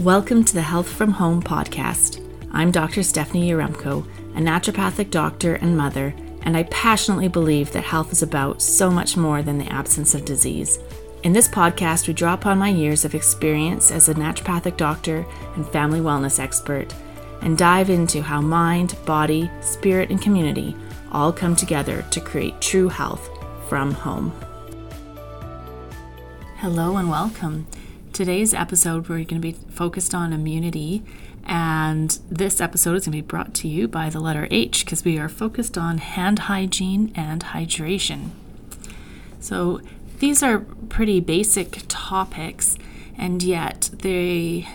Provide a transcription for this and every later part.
Welcome to the Health from Home podcast. I'm Dr. Stephanie Yaremko, a naturopathic doctor and mother, and I passionately believe that health is about so much more than the absence of disease. In this podcast, we draw upon my years of experience as a naturopathic doctor and family wellness expert and dive into how mind, body, spirit, and community all come together to create true health from home. Hello and welcome. Today's episode, we're going to be focused on immunity, and this episode is going to be brought to you by the letter H because we are focused on hand hygiene and hydration. So, these are pretty basic topics, and yet they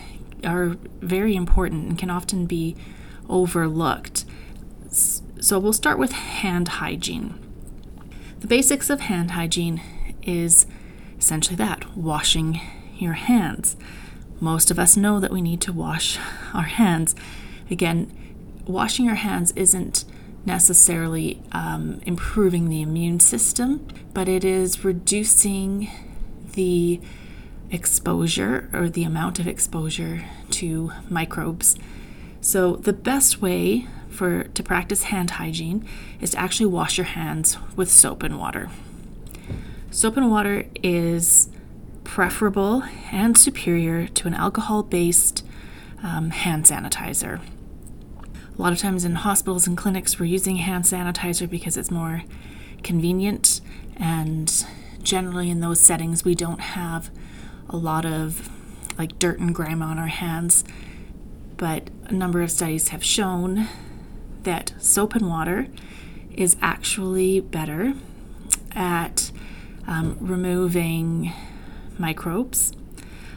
are very important and can often be overlooked. So, we'll start with hand hygiene. The basics of hand hygiene is essentially that washing your hands. Most of us know that we need to wash our hands. Again, washing your hands isn't necessarily um, improving the immune system, but it is reducing the exposure or the amount of exposure to microbes. So the best way for to practice hand hygiene is to actually wash your hands with soap and water. Soap and water is preferable and superior to an alcohol based um, hand sanitizer. A lot of times in hospitals and clinics, we're using hand sanitizer because it's more convenient, and generally in those settings, we don't have a lot of like dirt and grime on our hands. But a number of studies have shown that soap and water is actually better at um, removing microbes.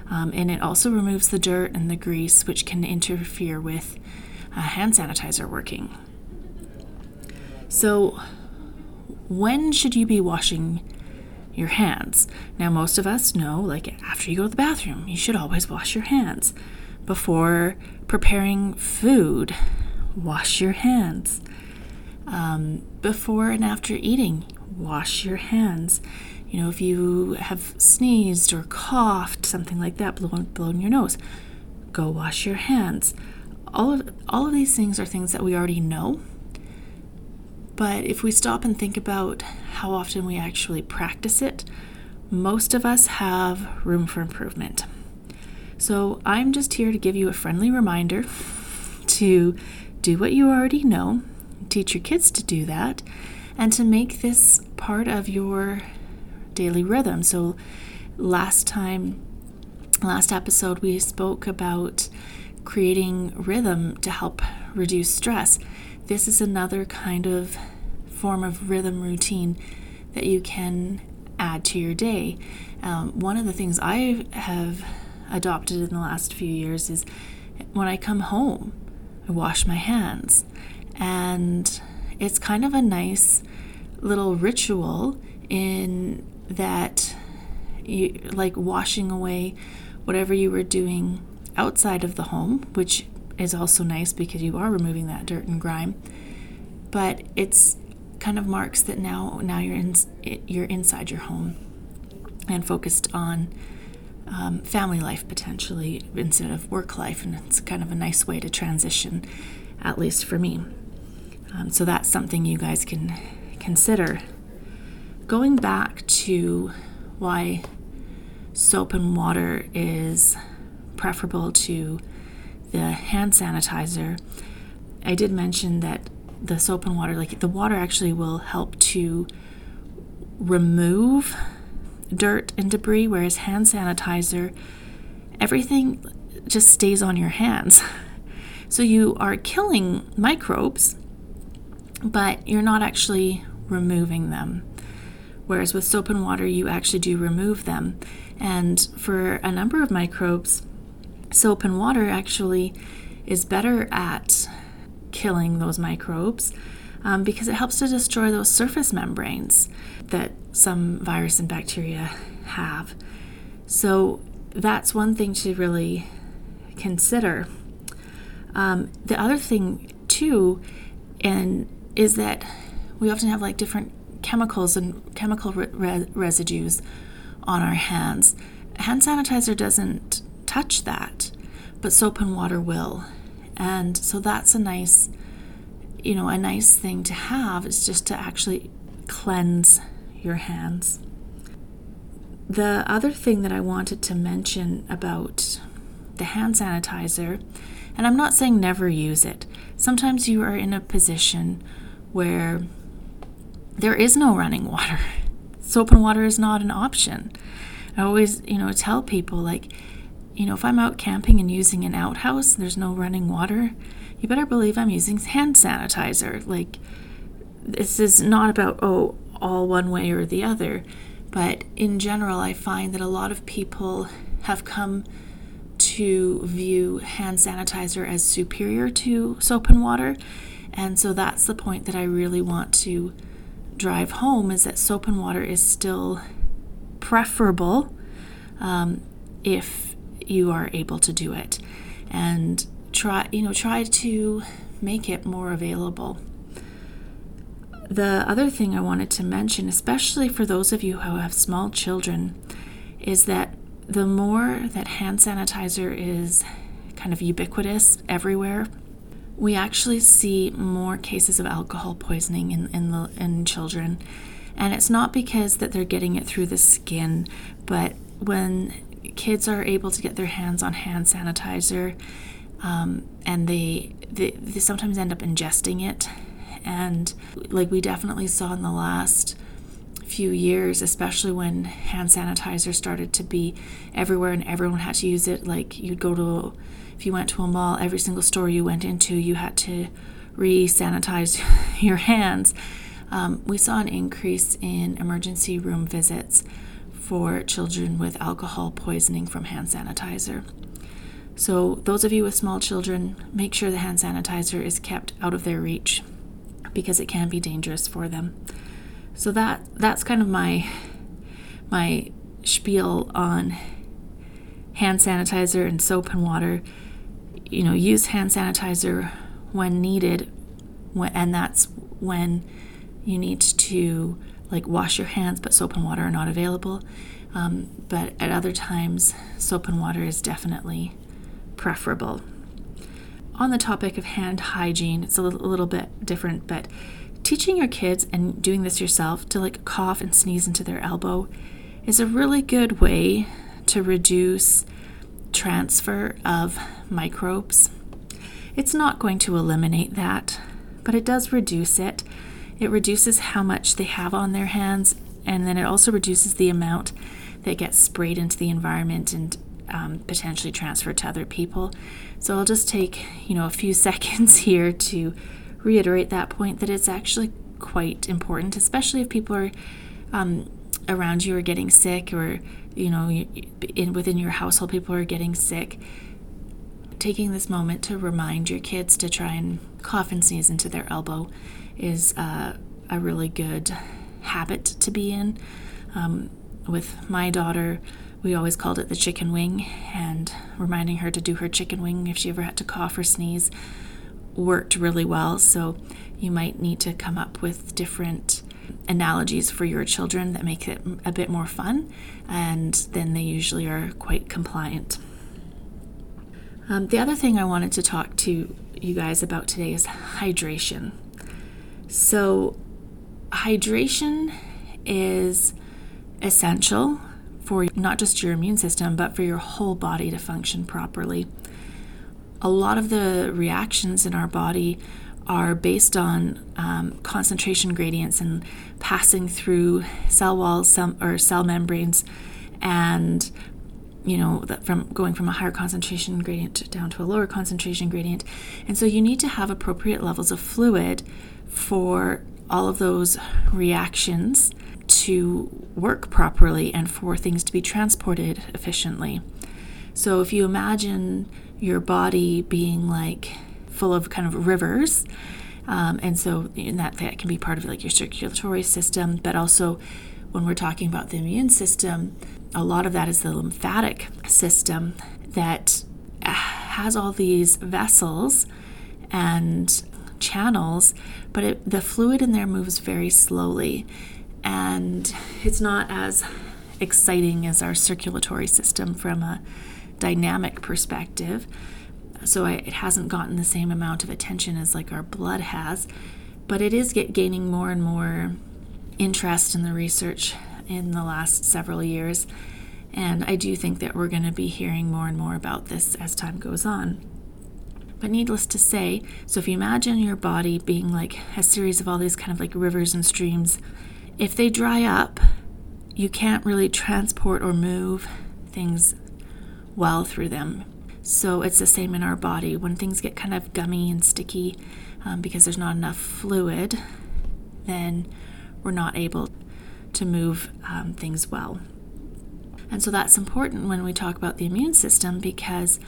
Um, and it also removes the dirt and the grease, which can interfere with uh, hand sanitizer working. So, when should you be washing your hands? Now, most of us know, like after you go to the bathroom, you should always wash your hands. Before preparing food, wash your hands. Um, before and after eating, wash your hands. You know, if you have sneezed or coughed, something like that, blown, blown your nose, go wash your hands. All of, all of these things are things that we already know. But if we stop and think about how often we actually practice it, most of us have room for improvement. So I'm just here to give you a friendly reminder to do what you already know, teach your kids to do that, and to make this part of your daily rhythm. So, last time, last episode, we spoke about creating rhythm to help reduce stress. This is another kind of form of rhythm routine that you can add to your day. Um, one of the things I have adopted in the last few years is when I come home, I wash my hands. And it's kind of a nice little ritual in that you like washing away whatever you were doing outside of the home, which is also nice because you are removing that dirt and grime. But it's kind of marks that now now you're in you're inside your home and focused on um, family life potentially instead of work life, and it's kind of a nice way to transition, at least for me. Um, so that's something you guys can consider going back to why soap and water is preferable to the hand sanitizer, I did mention that the soap and water, like the water actually will help to remove dirt and debris, whereas hand sanitizer, everything just stays on your hands. So you are killing microbes, but you're not actually removing them. Whereas with soap and water, you actually do remove them. And for a number of microbes, soap and water actually is better at killing those microbes um, because it helps to destroy those surface membranes that some virus and bacteria have. So that's one thing to really consider. Um, the other thing too, and is that we often have like different chemicals and chemical re- residues on our hands. Hand sanitizer doesn't touch that, but soap and water will. And so that's a nice, you know, a nice thing to have is just to actually cleanse your hands. The other thing that I wanted to mention about the hand sanitizer, and I'm not saying never use it. Sometimes you are in a position where there is no running water. Soap and water is not an option. I always, you know, tell people like, you know, if I'm out camping and using an outhouse, there's no running water, you better believe I'm using hand sanitizer. Like, this is not about, oh, all one way or the other. But in general, I find that a lot of people have come to view hand sanitizer as superior to soap and water. And so that's the point that I really want to drive home is that soap and water is still preferable um, if you are able to do it. And try, you know, try to make it more available. The other thing I wanted to mention, especially for those of you who have small children, is that the more that hand sanitizer is kind of ubiquitous everywhere, we actually see more cases of alcohol poisoning in, in, the, in children. And it's not because that they're getting it through the skin, but when kids are able to get their hands on hand sanitizer um, and they, they, they sometimes end up ingesting it and like we definitely saw in the last few years, especially when hand sanitizer started to be everywhere and everyone had to use it. Like you'd go to, if you went to a mall, every single store you went into, you had to re sanitize your hands. Um, we saw an increase in emergency room visits for children with alcohol poisoning from hand sanitizer. So, those of you with small children, make sure the hand sanitizer is kept out of their reach because it can be dangerous for them. So that that's kind of my my spiel on hand sanitizer and soap and water. You know, use hand sanitizer when needed, and that's when you need to like wash your hands, but soap and water are not available. Um, but at other times, soap and water is definitely preferable on the topic of hand hygiene, it's a little, a little bit different, but teaching your kids and doing this yourself to like cough and sneeze into their elbow is a really good way to reduce transfer of microbes. It's not going to eliminate that, but it does reduce it. It reduces how much they have on their hands, and then it also reduces the amount that gets sprayed into the environment and um, potentially transferred to other people. So I'll just take, you know, a few seconds here to reiterate that point that it's actually quite important, especially if people are um, around you are getting sick or, you know, in, within your household, people are getting sick. Taking this moment to remind your kids to try and cough and sneeze into their elbow is uh, a really good habit to be in. Um, with my daughter, we always called it the chicken wing, and reminding her to do her chicken wing if she ever had to cough or sneeze worked really well. So you might need to come up with different analogies for your children that make it a bit more fun, and then they usually are quite compliant. Um, the other thing I wanted to talk to you guys about today is hydration. So, hydration is essential for not just your immune system, but for your whole body to function properly. A lot of the reactions in our body are based on um, concentration gradients and passing through cell walls some, or cell membranes and you know from going from a higher concentration gradient down to a lower concentration gradient and so you need to have appropriate levels of fluid for all of those reactions to work properly and for things to be transported efficiently. So if you imagine your body being like full of kind of rivers, um, and so that that can be part of like your circulatory system, but also when we're talking about the immune system, a lot of that is the lymphatic system that uh, has all these vessels and channels, but it, the fluid in there moves very slowly and it's not as exciting as our circulatory system from a dynamic perspective. So I, it hasn't gotten the same amount of attention as like our blood has, but it is get, gaining more and more interest in the research in the last several years. And I do think that we're going to be hearing more and more about this as time goes on. But needless to say, so if you imagine your body being like a series of all these kind of like rivers and streams, if they dry up, you can't really transport or move things well through them. So it's the same in our body. When things get kind of gummy and sticky um, because there's not enough fluid, then we're not able to move um, things well. And so that's important when we talk about the immune system because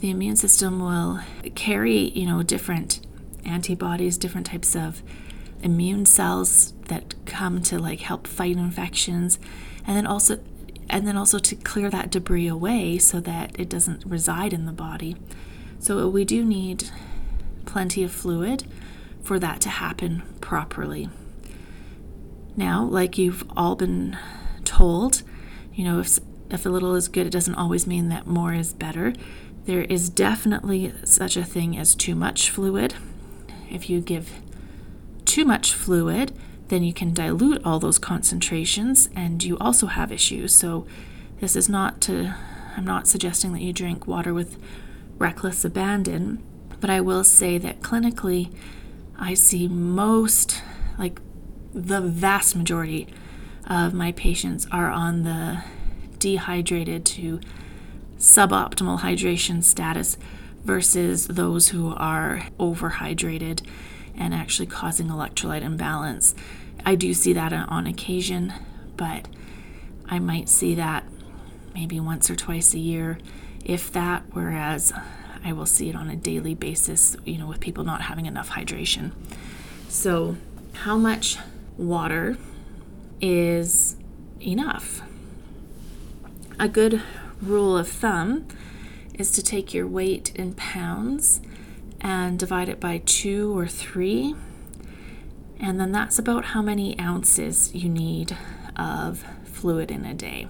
the immune system will carry, you know, different antibodies, different types of immune cells that come to like help fight infections and then also and then also to clear that debris away so that it doesn't reside in the body. So we do need plenty of fluid for that to happen properly. Now, like you've all been told, you know, if if a little is good, it doesn't always mean that more is better. There is definitely such a thing as too much fluid. If you give too much fluid, then you can dilute all those concentrations and you also have issues. So, this is not to, I'm not suggesting that you drink water with reckless abandon, but I will say that clinically, I see most, like the vast majority of my patients are on the dehydrated to suboptimal hydration status versus those who are overhydrated and actually causing electrolyte imbalance. I do see that on occasion, but I might see that maybe once or twice a year, if that, whereas I will see it on a daily basis, you know, with people not having enough hydration. So, how much water is enough? A good rule of thumb is to take your weight in pounds and divide it by two or three. And then that's about how many ounces you need of fluid in a day.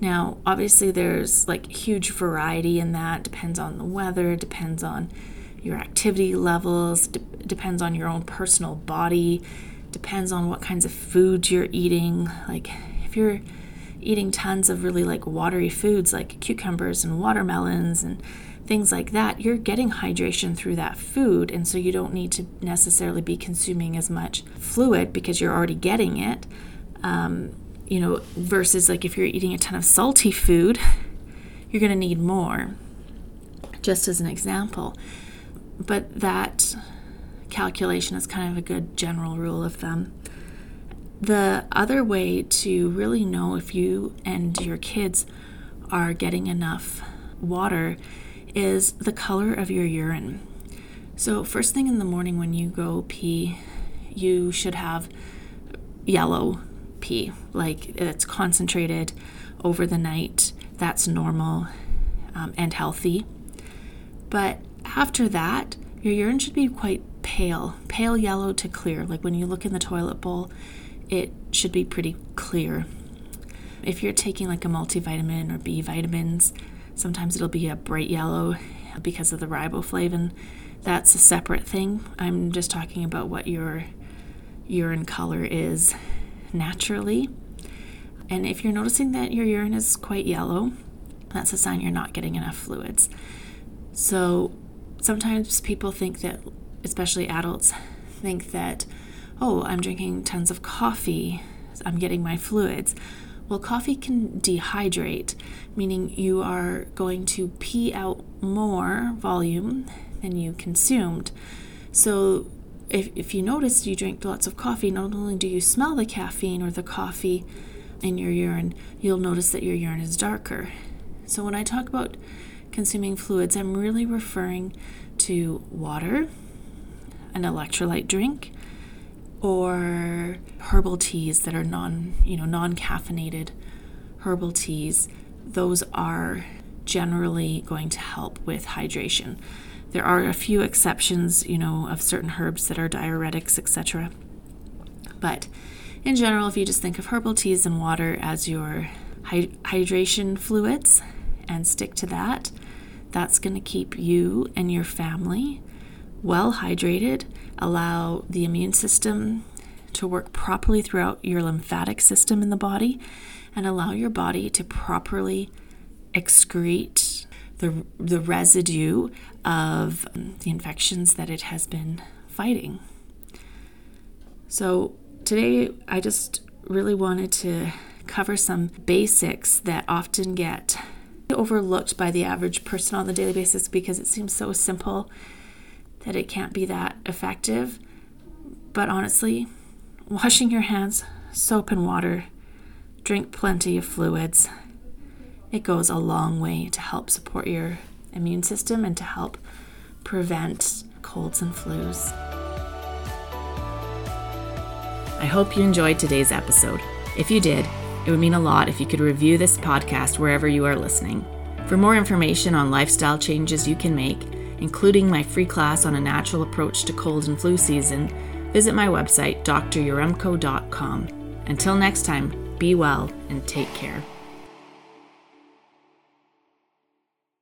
Now, obviously, there's like huge variety in that. Depends on the weather, depends on your activity levels, de- depends on your own personal body, depends on what kinds of foods you're eating. Like, if you're eating tons of really like watery foods like cucumbers and watermelons and things like that, you're getting hydration through that food. And so you don't need to necessarily be consuming as much fluid because you're already getting it. Um, you know, versus like if you're eating a ton of salty food, you're going to need more, just as an example. But that calculation is kind of a good general rule of thumb. The other way to really know if you and your kids are getting enough water is the color of your urine. So, first thing in the morning when you go pee, you should have yellow pee, like it's concentrated over the night. That's normal um, and healthy. But after that, your urine should be quite pale, pale yellow to clear. Like when you look in the toilet bowl, it should be pretty clear. If you're taking like a multivitamin or B vitamins, sometimes it'll be a bright yellow because of the riboflavin. That's a separate thing. I'm just talking about what your urine color is naturally. And if you're noticing that your urine is quite yellow, that's a sign you're not getting enough fluids. So sometimes people think that, especially adults, think that oh, I'm drinking tons of coffee, I'm getting my fluids. Well, coffee can dehydrate, meaning you are going to pee out more volume than you consumed. So, if, if you notice you drink lots of coffee, not only do you smell the caffeine or the coffee in your urine, you'll notice that your urine is darker. So, when I talk about consuming fluids, I'm really referring to water, an electrolyte drink, or herbal teas that are non, you know, non-caffeinated herbal teas. Those are generally going to help with hydration. There are a few exceptions, you know, of certain herbs that are diuretics, etc. But in general, if you just think of herbal teas and water as your hydration fluids, and stick to that. That's going to keep you and your family well hydrated, allow the immune system to work properly throughout your lymphatic system in the body, and allow your body to properly excrete the, the residue of the infections that it has been fighting. So, today I just really wanted to cover some basics that often get overlooked by the average person on the daily basis because it seems so simple that it can't be that effective. But honestly, washing your hands, soap and water, drink plenty of fluids, it goes a long way to help support your immune system and to help prevent colds and flus. I hope you enjoyed today's episode. If you did, it would mean a lot if you could review this podcast wherever you are listening. For more information on lifestyle changes you can make, including my free class on a natural approach to cold and flu season, visit my website, dryaremko.com. Until next time, be well and take care.